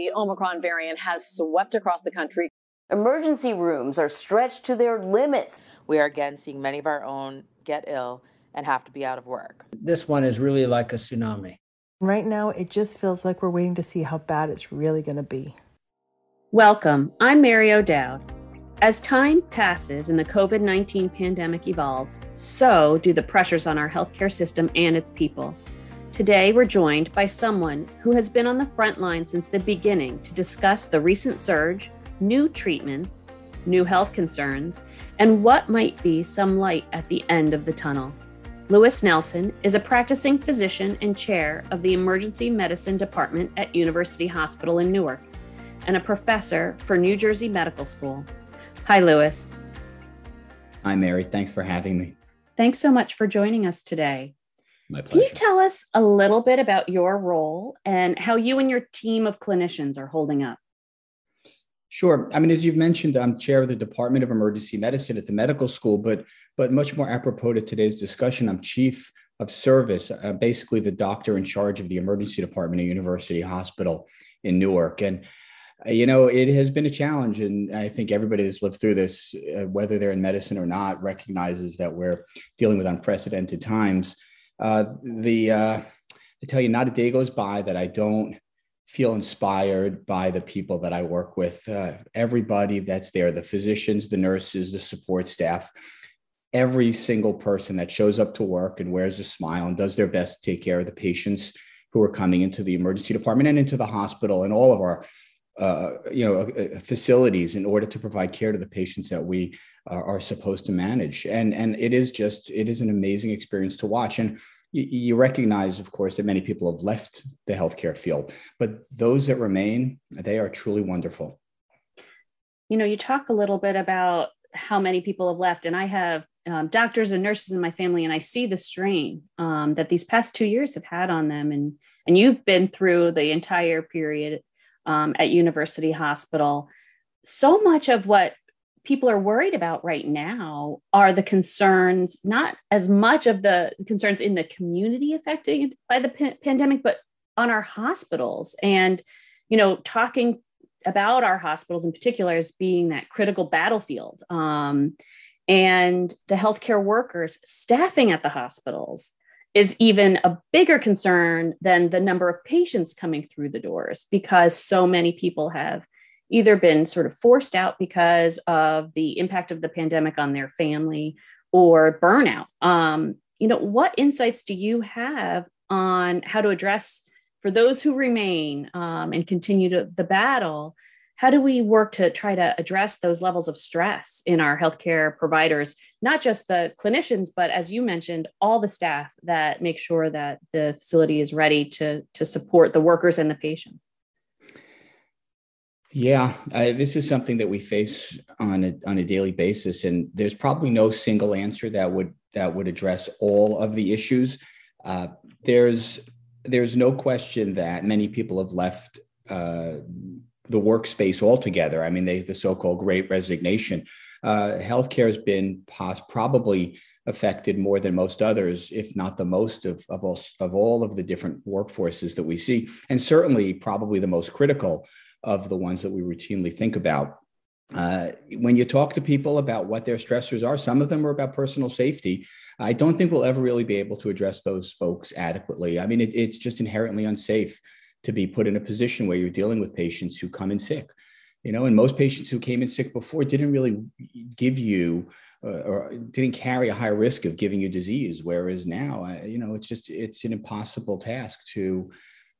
The Omicron variant has swept across the country. Emergency rooms are stretched to their limits. We are again seeing many of our own get ill and have to be out of work. This one is really like a tsunami. Right now, it just feels like we're waiting to see how bad it's really going to be. Welcome. I'm Mary O'Dowd. As time passes and the COVID 19 pandemic evolves, so do the pressures on our healthcare system and its people. Today, we're joined by someone who has been on the front line since the beginning to discuss the recent surge, new treatments, new health concerns, and what might be some light at the end of the tunnel. Lewis Nelson is a practicing physician and chair of the Emergency Medicine Department at University Hospital in Newark and a professor for New Jersey Medical School. Hi, Lewis. Hi, Mary. Thanks for having me. Thanks so much for joining us today. My pleasure. Can you tell us a little bit about your role and how you and your team of clinicians are holding up? Sure. I mean, as you've mentioned, I'm chair of the Department of Emergency Medicine at the medical school, but but much more apropos to today's discussion, I'm chief of service, uh, basically the doctor in charge of the emergency department at University Hospital in Newark. And uh, you know, it has been a challenge, and I think everybody that's lived through this, uh, whether they're in medicine or not, recognizes that we're dealing with unprecedented times. Uh, the uh, I tell you, not a day goes by that I don't feel inspired by the people that I work with. Uh, everybody that's there, the physicians, the nurses, the support staff, every single person that shows up to work and wears a smile and does their best to take care of the patients who are coming into the emergency department and into the hospital and all of our uh, you know uh, facilities in order to provide care to the patients that we uh, are supposed to manage and and it is just it is an amazing experience to watch and you recognize, of course, that many people have left the healthcare field, but those that remain, they are truly wonderful. You know, you talk a little bit about how many people have left, and I have um, doctors and nurses in my family, and I see the strain um, that these past two years have had on them. And and you've been through the entire period um, at University Hospital. So much of what people are worried about right now are the concerns, not as much of the concerns in the community affected by the p- pandemic, but on our hospitals. And, you know, talking about our hospitals in particular as being that critical battlefield. Um, and the healthcare workers staffing at the hospitals is even a bigger concern than the number of patients coming through the doors because so many people have either been sort of forced out because of the impact of the pandemic on their family or burnout. Um, you know, what insights do you have on how to address for those who remain um, and continue to, the battle? How do we work to try to address those levels of stress in our healthcare providers, not just the clinicians, but as you mentioned, all the staff that make sure that the facility is ready to, to support the workers and the patients? Yeah, this is something that we face on a on a daily basis, and there's probably no single answer that would that would address all of the issues. Uh, there's there's no question that many people have left uh, the workspace altogether. I mean, they the so-called Great Resignation. Uh, healthcare has been pos- probably affected more than most others, if not the most of of all, of all of the different workforces that we see, and certainly probably the most critical of the ones that we routinely think about. Uh, when you talk to people about what their stressors are, some of them are about personal safety. I don't think we'll ever really be able to address those folks adequately. I mean, it, it's just inherently unsafe to be put in a position where you're dealing with patients who come in sick. You know, and most patients who came in sick before didn't really give you uh, or didn't carry a high risk of giving you disease. Whereas now, you know, it's just it's an impossible task to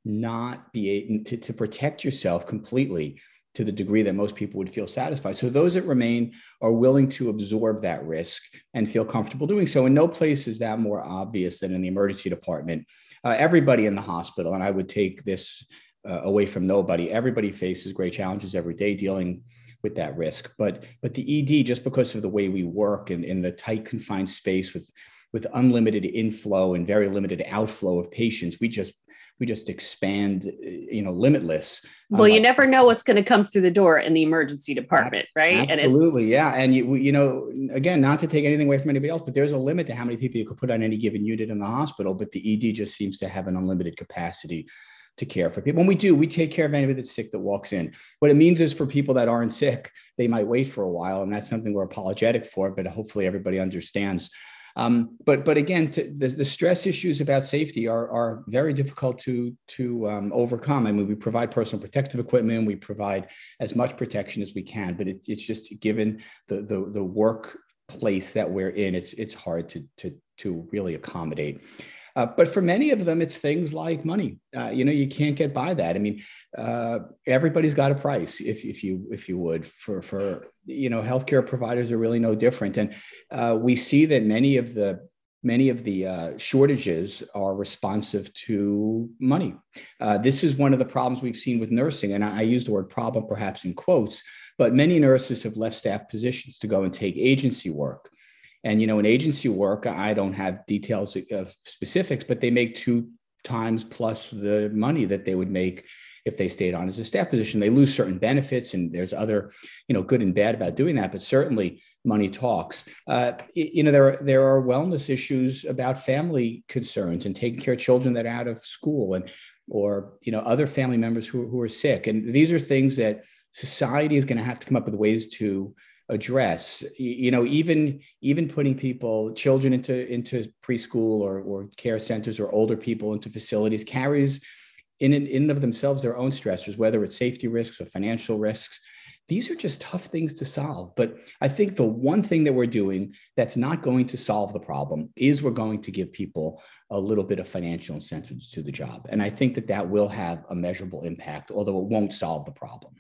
not be able to, to protect yourself completely to the degree that most people would feel satisfied. So those that remain are willing to absorb that risk and feel comfortable doing so. In no place is that more obvious than in the emergency department. Uh, everybody in the hospital, and I would take this uh, away from nobody. Everybody faces great challenges every day dealing with that risk. But but the ED, just because of the way we work and in the tight confined space with with unlimited inflow and very limited outflow of patients, we just we just expand, uh, you know, limitless. Well, um, you never know what's going to come through the door in the emergency department, right? Absolutely, and yeah. And you, you know, again, not to take anything away from anybody else, but there's a limit to how many people you could put on any given unit in the hospital. But the ED just seems to have an unlimited capacity to care for people. And we do, we take care of anybody that's sick that walks in. What it means is for people that aren't sick, they might wait for a while. And that's something we're apologetic for, but hopefully everybody understands. Um, but but again, to, the, the stress issues about safety are, are very difficult to to um, overcome. I mean, we provide personal protective equipment, we provide as much protection as we can, but it, it's just given the the, the workplace that we're in, it's it's hard to to to really accommodate. Uh, but for many of them, it's things like money. Uh, you know, you can't get by that. I mean, uh, everybody's got a price, if, if you if you would. For for you know, healthcare providers are really no different, and uh, we see that many of the many of the uh, shortages are responsive to money. Uh, this is one of the problems we've seen with nursing, and I, I use the word problem perhaps in quotes. But many nurses have left staff positions to go and take agency work. And you know, in agency work, I don't have details of specifics, but they make two times plus the money that they would make if they stayed on as a staff position. They lose certain benefits, and there's other, you know, good and bad about doing that. But certainly, money talks. Uh, you know, there are, there are wellness issues about family concerns and taking care of children that are out of school, and or you know, other family members who who are sick. And these are things that society is going to have to come up with ways to address you know even even putting people children into into preschool or, or care centers or older people into facilities carries in, in in of themselves their own stressors whether it's safety risks or financial risks. These are just tough things to solve. But i think the one thing that we're doing that's not going to solve the problem is we're going to give people a little bit of financial incentives to the job. And i think that that will have a measurable impact although it won't solve the problem.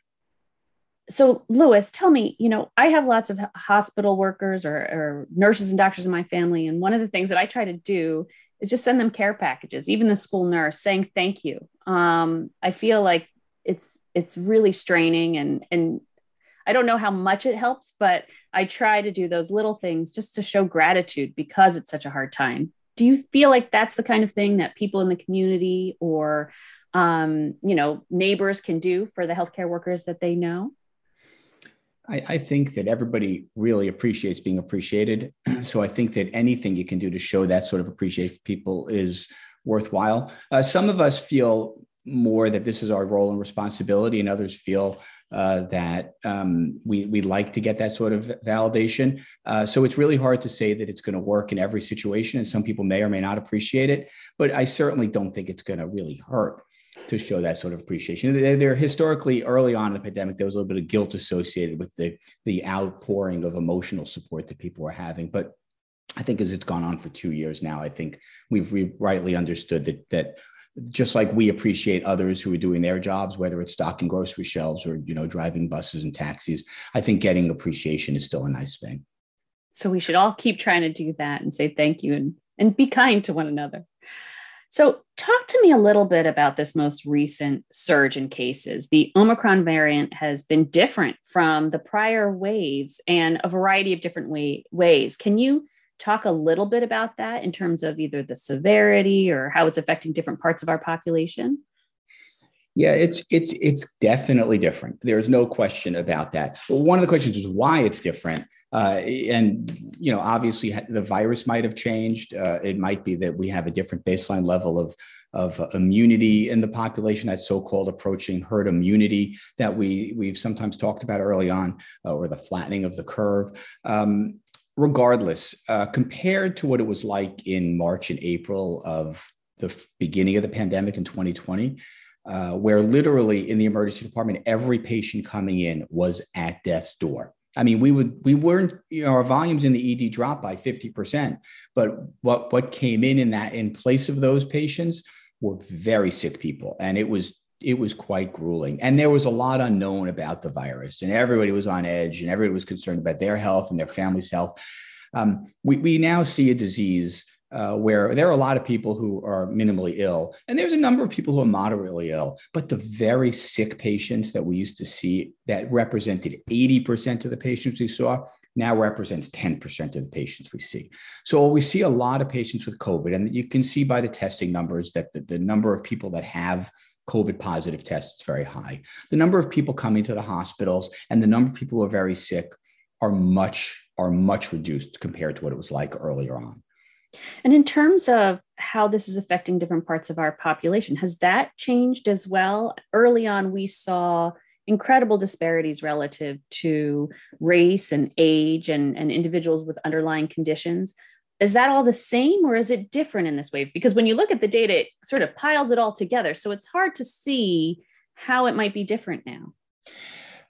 So Lewis, tell me, you know, I have lots of hospital workers or, or, nurses and doctors in my family. And one of the things that I try to do is just send them care packages, even the school nurse saying thank you. Um, I feel like it's it's really straining and and I don't know how much it helps, but I try to do those little things just to show gratitude because it's such a hard time. Do you feel like that's the kind of thing that people in the community or um, you know, neighbors can do for the healthcare workers that they know? I, I, think that everybody really appreciates being appreciated. So I think that anything you can do to show that sort of appreciation for people is worthwhile. Uh, some of us feel more that this is our role and responsibility, and others feel uh, that um, we we like to get that sort of validation. Uh, so it's really hard to say that it's going to work in every situation, and some people may or may not appreciate it. But I certainly don't think it's going to really hurt to show that sort of appreciation. They're, they're, historically early on in the pandemic, there was a little bit of guilt associated with the the outpouring of emotional support that people were having. But I think as it's gone on for two years now, I think we've, we've rightly understood that that just like we appreciate others who are doing their jobs, whether it's stocking grocery shelves or you know driving buses and taxis, I think getting appreciation is still a nice thing. So we should all keep trying to do that and say thank you and and be kind to one another. So, talk to me a little bit about this most recent surge in cases. The Omicron variant has been different from the prior waves and a variety of different way- ways. Can you talk a little bit about that in terms of either the severity or how it's affecting different parts of our population? Yeah, it's it's it's definitely different. There's no question about that. But one of the questions is why it's different. Uh, and you know, obviously, the virus might have changed. Uh, it might be that we have a different baseline level of of immunity in the population, that so-called approaching herd immunity that we we've sometimes talked about early on, uh, or the flattening of the curve. Um, regardless, uh, compared to what it was like in March and April of the beginning of the pandemic in 2020, uh, where literally in the emergency department, every patient coming in was at death's door. I mean, we would we weren't you know our volumes in the ED dropped by 50%, but what what came in in that in place of those patients were very sick people, and it was it was quite grueling. And there was a lot unknown about the virus, and everybody was on edge, and everybody was concerned about their health and their family's health. Um, we we now see a disease uh, where there are a lot of people who are minimally ill, and there's a number of people who are moderately ill. But the very sick patients that we used to see that represented 80% of the patients we saw now represents 10% of the patients we see. So we see a lot of patients with COVID, and you can see by the testing numbers that the, the number of people that have COVID positive tests is very high. The number of people coming to the hospitals and the number of people who are very sick are much are much reduced compared to what it was like earlier on. And in terms of how this is affecting different parts of our population, has that changed as well? Early on, we saw incredible disparities relative to race and age and, and individuals with underlying conditions. Is that all the same or is it different in this wave? Because when you look at the data, it sort of piles it all together. So it's hard to see how it might be different now.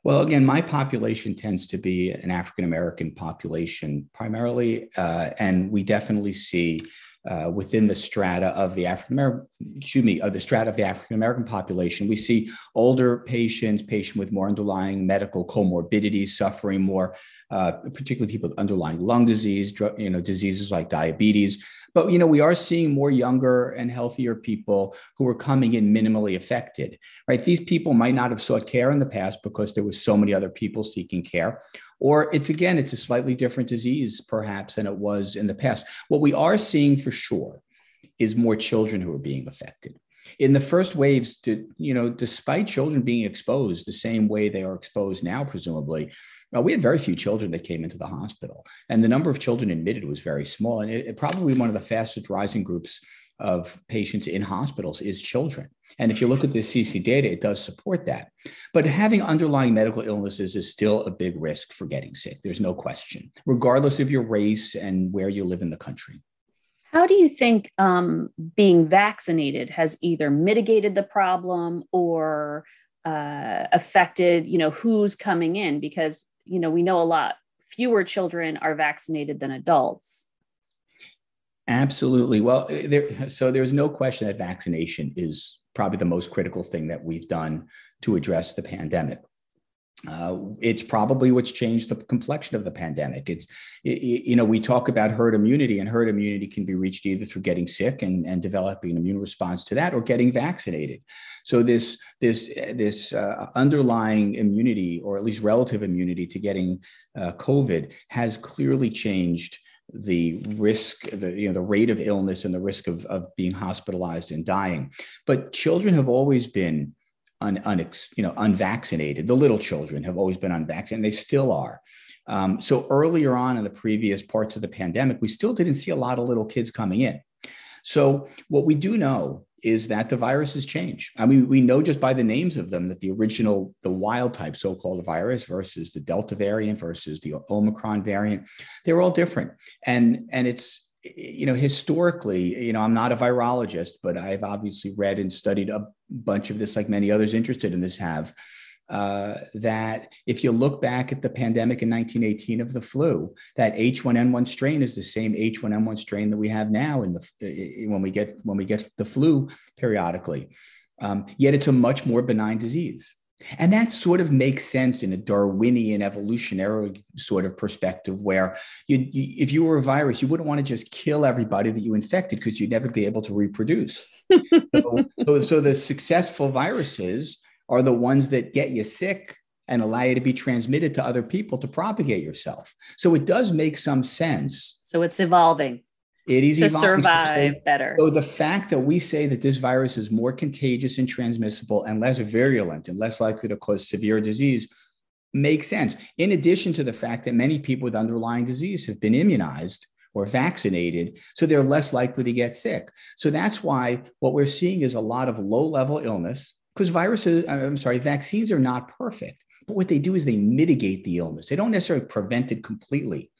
Well, again, my population tends to be an African American population primarily, uh, and we definitely see uh, within the strata of the African American, excuse me, of the strata of the African American population, we see older patients, patients with more underlying medical comorbidities, suffering more, uh, particularly people with underlying lung disease, you know, diseases like diabetes. But you know, we are seeing more younger and healthier people who are coming in minimally affected. Right? These people might not have sought care in the past because there was so many other people seeking care or it's again it's a slightly different disease perhaps than it was in the past. What we are seeing for sure is more children who are being affected. In the first waves to, you know despite children being exposed the same way they are exposed now presumably uh, we had very few children that came into the hospital. And the number of children admitted was very small. And it, it probably one of the fastest rising groups of patients in hospitals is children. And if you look at the CC data, it does support that. But having underlying medical illnesses is still a big risk for getting sick. There's no question, regardless of your race and where you live in the country. How do you think um, being vaccinated has either mitigated the problem or uh, affected, you know, who's coming in? Because you know we know a lot fewer children are vaccinated than adults. Absolutely. Well, eh, there, so there's no question that vaccination is probably the most critical thing that we've done to address the pandemic. Uh, it's probably what's changed the complexion of the pandemic. It's, you know, we talk about herd immunity, and herd immunity can be reached either through getting sick and, and developing an immune response to that, or getting vaccinated. So this this this uh, underlying immunity, or at least relative immunity to getting uh, COVID, has clearly changed the risk, the you know the rate of illness and the risk of, of being hospitalized and dying. But children have always been un, un, you know unvaccinated. The little children have always been unvaccinated. They still are. Um, so earlier on in the previous parts of the pandemic, we still didn't see a lot of little kids coming in. So what we do know is that the viruses change. I mean, we know just by the names of them that the original, the wild type so-called virus versus the Delta variant versus the Omicron variant, they're all different. And, and it's, you know, historically, you know, I'm not a virologist, but I've obviously read and studied a bunch of this, like many others interested in this have. Uh, that if you look back at the pandemic in 1918 of the flu, that H1N1 strain is the same H1N1 strain that we have now in the when we get when we get the flu periodically. Um, yet it's a much more benign disease. And that sort of makes sense in a Darwinian evolutionary sort of perspective, where you, you, if you were a virus, you wouldn't want to just kill everybody that you infected because you'd never be able to reproduce. so, so, so the successful viruses are the ones that get you sick and allow you to be transmitted to other people to propagate yourself. So it does make some sense. So it's evolving. It is to evolving. survive so, better. So the fact that we say that this virus is more contagious and transmissible and less virulent and less likely to cause severe disease makes sense. In addition to the fact that many people with underlying disease have been immunized or vaccinated, so they're less likely to get sick. So that's why what we're seeing is a lot of low level illness because viruses, uh, I'm sorry, vaccines are not perfect. But what they do is they mitigate the illness. They don't necessarily prevent it completely,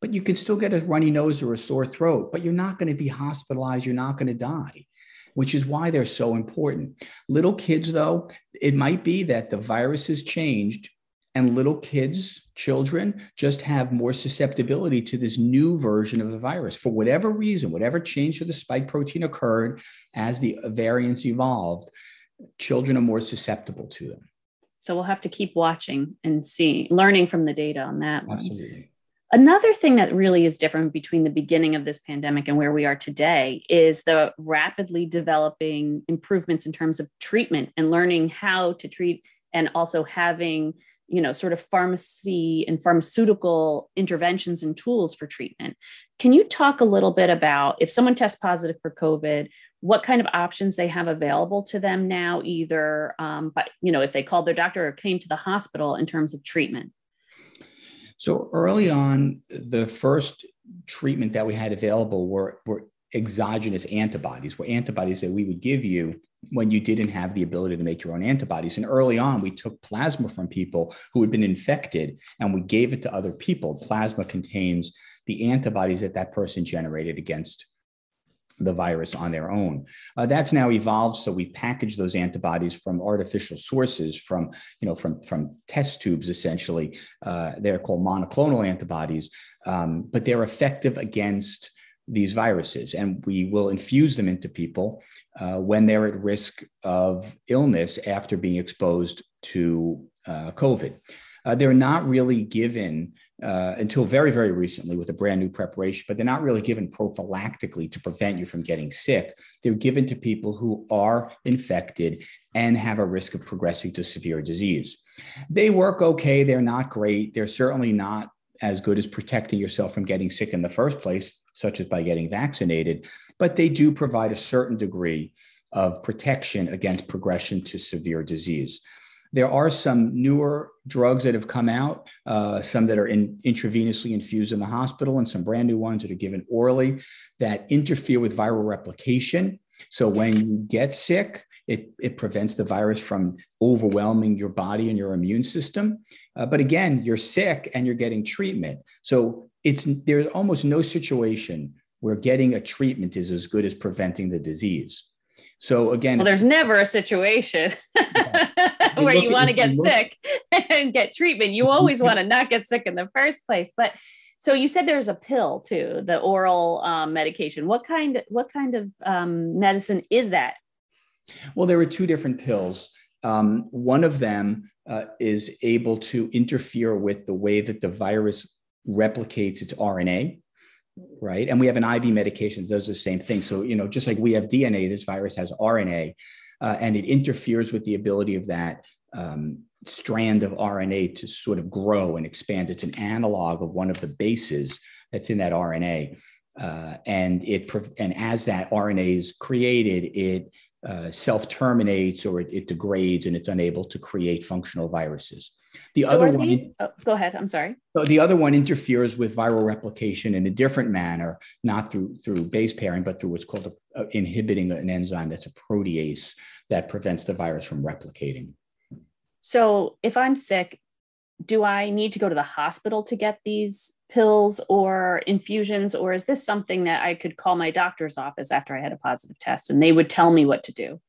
but you can still get a runny nose or a sore throat, but you're not going to be hospitalized. You're not going to die, which is why they're so important. Little kids, though, it might be that the virus has changed and little kids, children, just have more susceptibility to this new version of the virus for whatever reason, whatever change to the spike protein occurred as the variants evolved children are more susceptible to them. So we'll have to keep watching and see, learning from the data on that. One. Absolutely. Another thing that really is different between the beginning of this pandemic and where we are today is the rapidly developing improvements in terms of treatment and learning how to treat and also having you know sort of pharmacy and pharmaceutical interventions and tools for treatment can you talk a little bit about if someone tests positive for covid what kind of options they have available to them now, either um, but you know if they called their doctor or came to the hospital in terms of treatment. So early on, the first treatment that we had available were, were exogenous antibodies, were antibodies that we would give you when you didn't have the ability to make your own antibodies. And early on, we took plasma from people who had been infected and we gave it to other people. Plasma contains the antibodies that that person generated against the virus on their own. Uh, that's now evolved. So we package those antibodies from artificial sources, from you know from from test tubes essentially. Uh, they're called monoclonal antibodies, um, but they're effective against these viruses, and we will infuse them into people uh, when they're at risk of illness after being exposed to uh, COVID. Uh, they're not really given uh, until very, very recently with a brand new preparation, but they're not really given prophylactically to prevent you from getting sick. They're given to people who are infected and have a risk of progressing to severe disease. They work okay. They're not great. They're certainly not as good as protecting yourself from getting sick in the first place, such as by getting vaccinated, but they do provide a certain degree of protection against progression to severe disease. There are some newer drugs that have come out, uh, some that are in, intravenously infused in the hospital, and some brand new ones that are given orally that interfere with viral replication. So when you get sick, it, it prevents the virus from overwhelming your body and your immune system. Uh, but again, you're sick and you're getting treatment. So it's there's almost no situation where getting a treatment is as good as preventing the disease. So again, well, there's never a situation where you want to get sick and get treatment. You always want to not get sick in the first place. But so you said there's a pill too, the oral um, medication. What kind? What kind of um, medicine is that? Well, there are two different pills. Um, one of them uh, is able to interfere with the way that the virus replicates its RNA right? And we have an IV medication that does the same thing. So, you know, just like we have DNA, this virus has RNA, uh, and it interferes with the ability of that um, strand of RNA to sort of grow and expand. It's an analog of one of the bases that's in that RNA. Uh, and it and as that RNA is created, it uh, self terminates or it, it, degrades and it's unable to create functional viruses. The so other one, these, oh, go ahead. I'm sorry. So the other one interferes with viral replication in a different manner, not through through base pairing, but through what's called a, a, inhibiting an enzyme that's a protease that prevents the virus from replicating. So if I'm sick, do I need to go to the hospital to get these pills or infusions, or is this something that I could call my doctor's office after I had a positive test and they would tell me what to do?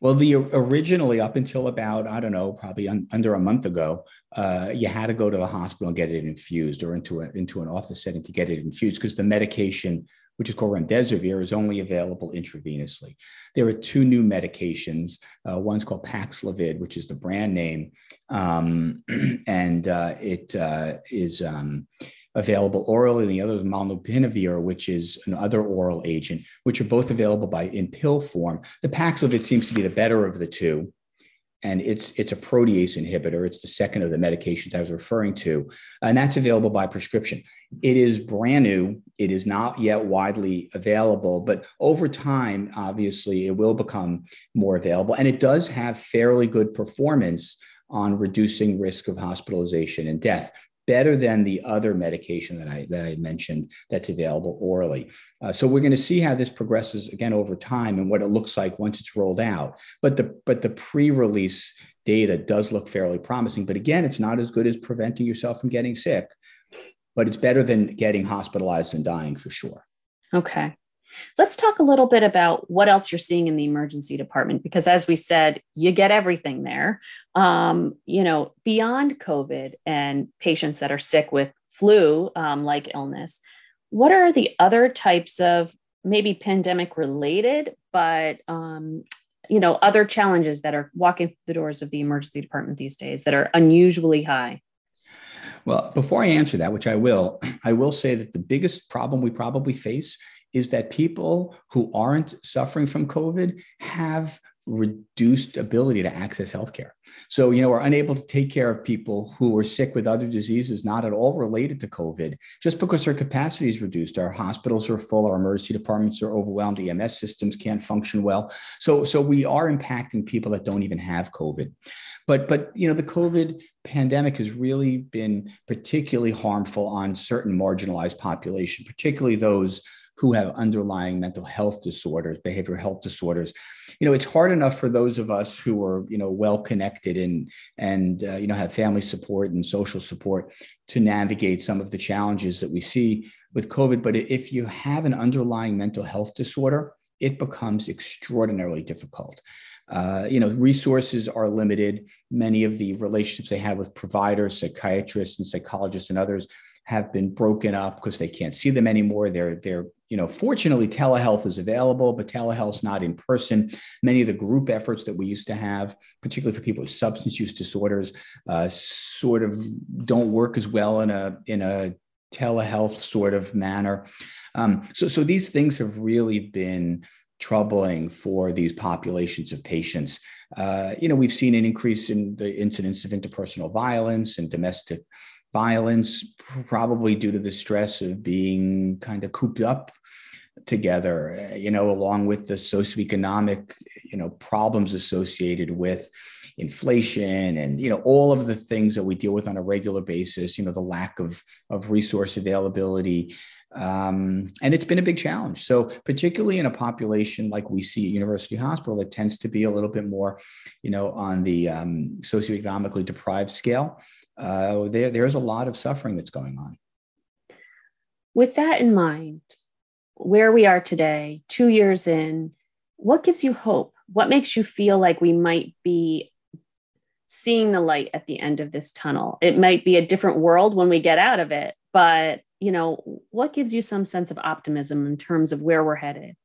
Well, the originally up until about I don't know, probably un, under a month ago, uh, you had to go to the hospital and get it infused, or into a, into an office setting to get it infused, because the medication, which is called remdesivir, is only available intravenously. There are two new medications. Uh, one's called Paxlovid, which is the brand name, um, and uh, it uh, is. Um, available orally, and the other is molnupiravir, which is another oral agent, which are both available by in pill form. The Paxlovid seems to be the better of the two, and it's it's a protease inhibitor. It's the second of the medications I was referring to, and that's available by prescription. It is brand new. It is not yet widely available, but over time, obviously, it will become more available, and it does have fairly good performance on reducing risk of hospitalization and death better than the other medication that I that I mentioned that's available orally. Uh, so we're going to see how this progresses again over time and what it looks like once it's rolled out. But the but the pre-release data does look fairly promising. But again, it's not as good as preventing yourself from getting sick, but it's better than getting hospitalized and dying for sure. Okay. Let's talk a little bit about what else you're seeing in the emergency department, because as we said, you get everything there. Um, you know, beyond COVID and patients that are sick with flu um, like illness, what are the other types of maybe pandemic related, but um, you know, other challenges that are walking through the doors of the emergency department these days that are unusually high? Well, before I answer that, which I will, I will say that the biggest problem we probably face is that people who aren't suffering from COVID have reduced ability to access healthcare. So, you know, we're unable to take care of people who are sick with other diseases not at all related to COVID, just because our capacity is reduced. Our hospitals are full, our emergency departments are overwhelmed, EMS systems can't function well. So, so we are impacting people that don't even have COVID. But, but you know, the COVID pandemic has really been particularly harmful on certain marginalized population, particularly those who have underlying mental health disorders, behavioral health disorders. You know, it's hard enough for those of us who are, you know, well connected and and uh, you know have family support and social support to navigate some of the challenges that we see with COVID. But if you have an underlying mental health disorder, it becomes extraordinarily difficult. Uh, you know, resources are limited. Many of the relationships they have with providers, psychiatrists, and psychologists and others have been broken up because they can't see them anymore. They're they're you know fortunately telehealth is available, but telehealth's not in person. Many of the group efforts that we used to have, particularly for people with substance use disorders, uh, sort of don't work as well in a in a telehealth sort of manner. Um, so so these things have really been troubling for these populations of patients. Uh, you know, we've seen an increase in the incidence of interpersonal violence and domestic violence, probably due to the stress of being kind of cooped up together, you know, along with the socioeconomic, you know, problems associated with inflation and you know all of the things that we deal with on a regular basis you know the lack of of resource availability. Um, and it's been a big challenge. So particularly in a population like we see at university hospital that tends to be a little bit more you know on the um, socioeconomically deprived scale uh, there, there's a lot of suffering that's going on. With that in mind, where we are today, two years in, what gives you hope? What makes you feel like we might be seeing the light at the end of this tunnel? It might be a different world when we get out of it, but you know, what gives you some sense of optimism in terms of where we're headed?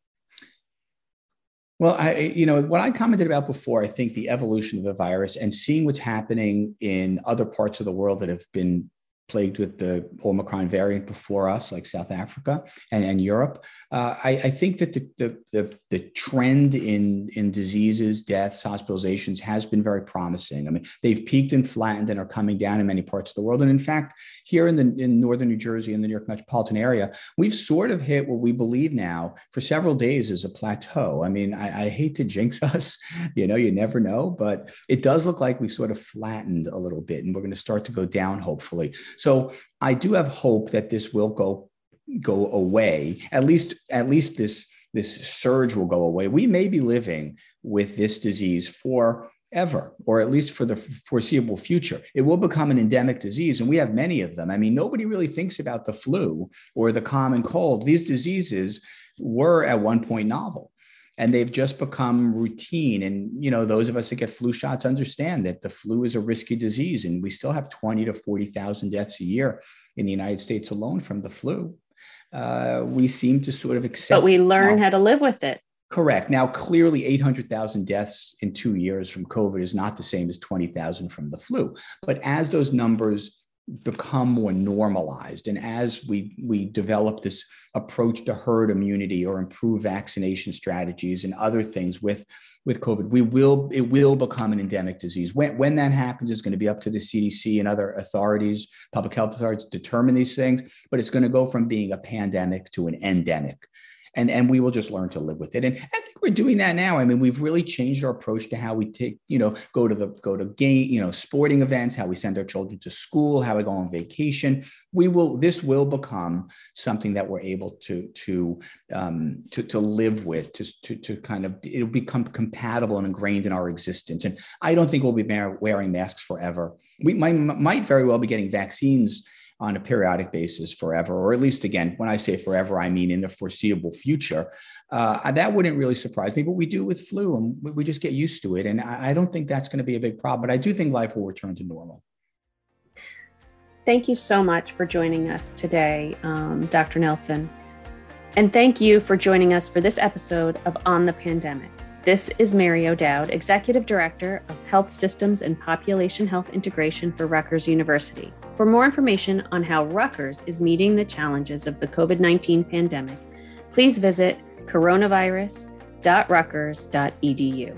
Well, I, you know, what I commented about before, I think the evolution of the virus and seeing what's happening in other parts of the world that have been plagued with the Omicron variant before us, like South Africa and, and Europe. Uh, I, I, think that the, the, the, the, trend in, in diseases, deaths, hospitalizations has been very promising. I mean, they've peaked and flattened and are coming down in many parts of the world. And in fact, here in, the, in northern New Jersey and the New York metropolitan area, we've sort of hit what we believe now for several days is a plateau. I mean, I, I hate to jinx us, you know, you never know, but it does look like we sort of flattened a little bit and we're going to start to go down, hopefully. So I do have hope that this will go go away. At least at least this this surge will go away. We may be living with this disease for ever, or at least for the foreseeable future. It will become an endemic disease, and we have many of them. I mean, nobody really thinks about the flu or the common cold. These diseases were at one point novel and they've just become routine. And you know those of us that get flu shots understand that the flu is a risky disease and we still have 20 to 40,000 deaths a year in the United States alone from the flu. Uh, we seem to sort of accept but we learn now, how to live with it. Correct. Now clearly 800,000 deaths in 2 years from covid is not the same as 20,000 from the flu. But as those numbers become more normalized. And as we we develop this approach to herd immunity or improve vaccination strategies and other things with with covid we will it will become an endemic disease. When when that happens is going to be up to the cdc and other authorities public health authorities determine these things but it's going to go from being a pandemic to an endemic and and we will just learn to live with it. And I think we're doing that now. I mean, we've really changed our approach to how we take, you know, go to the go to game, you know, sporting events, how we send our children to school, how we go on vacation. We will. This will become something that we're able to to um, to to live with, to to to kind of it'll become compatible and ingrained in our existence. And I don't think we'll be wearing masks forever. We might might very well be getting vaccines on a periodic basis forever, or at least again, when I say forever, I mean in the foreseeable future. Uh, that wouldn't really surprise me, but we do with flu and we, just get used to it. And I, I don't think that's going to be a big problem, but I do think life will return to normal. Thank you so much for joining us today, um, Dr. Nelson. And thank you for joining us for this episode of On the Pandemic. This is Mary O'Dowd, Executive Director of Health Systems and Population Health Integration for Rutgers University. For more information on how Rutgers is meeting the challenges of the COVID 19 pandemic, please visit coronavirus.rutgers.edu.